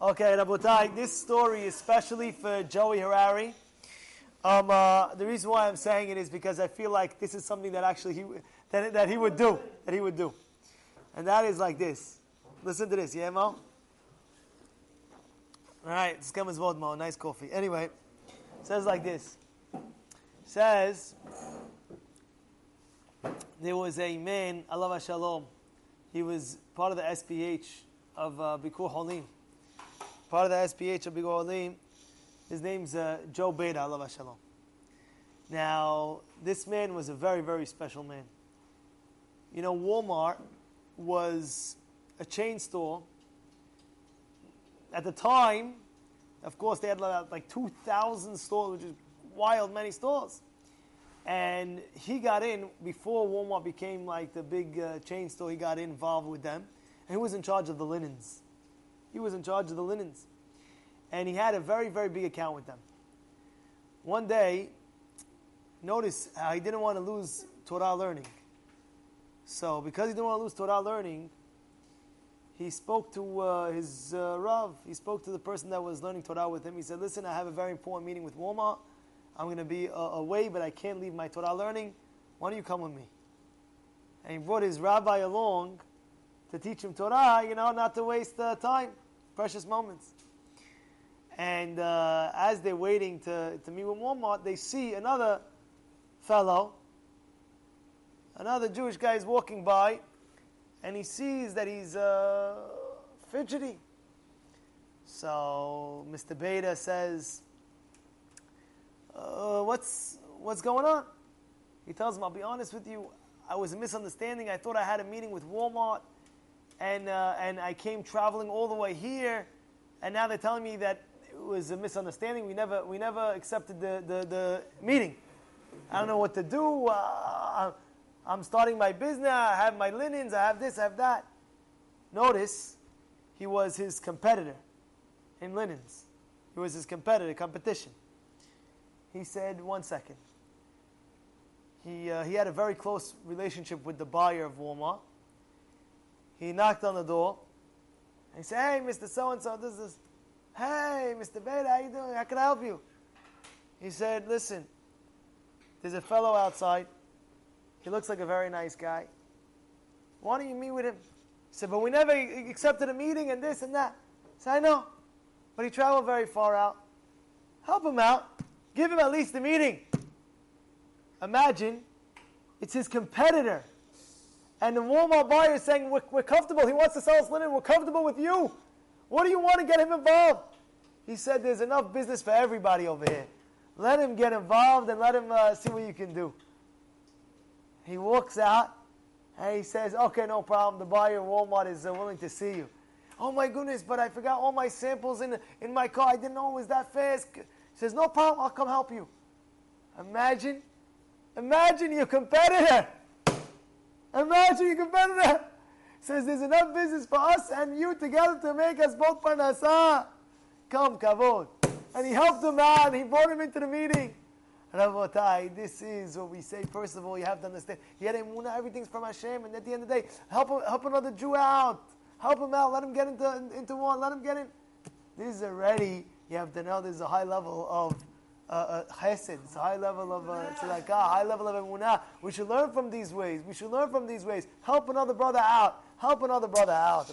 Okay, Rabotai, this story especially for Joey Harari. Um, uh, the reason why I'm saying it is because I feel like this is something that actually he that, that he would do, that he would do, and that is like this. Listen to this, yeah, Mo. All right, it's comes Mo. Nice coffee. Anyway, says like this. Says there was a man, Allah Shalom. He was part of the SBH of uh, Bikur Holim. Part of the SBH of Bikur Holim. His name's uh, Joe Beda, Allah Shalom. Now, this man was a very, very special man. You know, Walmart was a chain store. At the time, of course, they had like 2,000 stores, which is wild many stores. And he got in before Walmart became like the big uh, chain store. He got involved with them, and he was in charge of the linens. He was in charge of the linens, and he had a very very big account with them. One day, notice how he didn't want to lose Torah learning. So because he didn't want to lose Torah learning, he spoke to uh, his uh, Rav. He spoke to the person that was learning Torah with him. He said, "Listen, I have a very important meeting with Walmart." I'm going to be uh, away, but I can't leave my Torah learning. Why don't you come with me? And he brought his rabbi along to teach him Torah, you know, not to waste uh, time, precious moments. And uh, as they're waiting to, to meet with Walmart, they see another fellow, another Jewish guy is walking by, and he sees that he's uh, fidgety. So Mr. Beda says, uh, what's, what's going on? He tells him, I'll be honest with you, I was misunderstanding. I thought I had a meeting with Walmart, and, uh, and I came traveling all the way here, and now they're telling me that it was a misunderstanding. We never, we never accepted the, the, the meeting. I don't know what to do. Uh, I'm starting my business. I have my linens. I have this, I have that. Notice, he was his competitor in linens. He was his competitor, competition. He said, one second. He, uh, he had a very close relationship with the buyer of Walmart. He knocked on the door. he said, hey, Mr. So-and-so, this is, hey, Mr. Beda, how you doing? How can I help you? He said, listen, there's a fellow outside. He looks like a very nice guy. Why don't you meet with him? He said, but we never accepted a meeting and this and that. I said, I know. But he traveled very far out. Help him out. Give him at least a meeting. Imagine it's his competitor. And the Walmart buyer is saying, we're, we're comfortable. He wants to sell us linen. We're comfortable with you. What do you want to get him involved? He said, There's enough business for everybody over here. Let him get involved and let him uh, see what you can do. He walks out and he says, Okay, no problem. The buyer Walmart is uh, willing to see you. Oh my goodness, but I forgot all my samples in, in my car. I didn't know it was that fast says, No problem, I'll come help you. Imagine, imagine your competitor. Imagine your competitor. Says there's enough business for us and you together to make us both parnasah. Come, kavod. And he helped him out. He brought him into the meeting. Rabotai, this is what we say. First of all, you have to understand. Yet everything's from Hashem, and at the end of the day, help help another Jew out. Help him out. Let him get into into one. Let him get in. This is already you have to know there's a high level of uh, chesed, high level of uh, tzedakah, high level of emunah. We should learn from these ways. We should learn from these ways. Help another brother out. Help another brother out.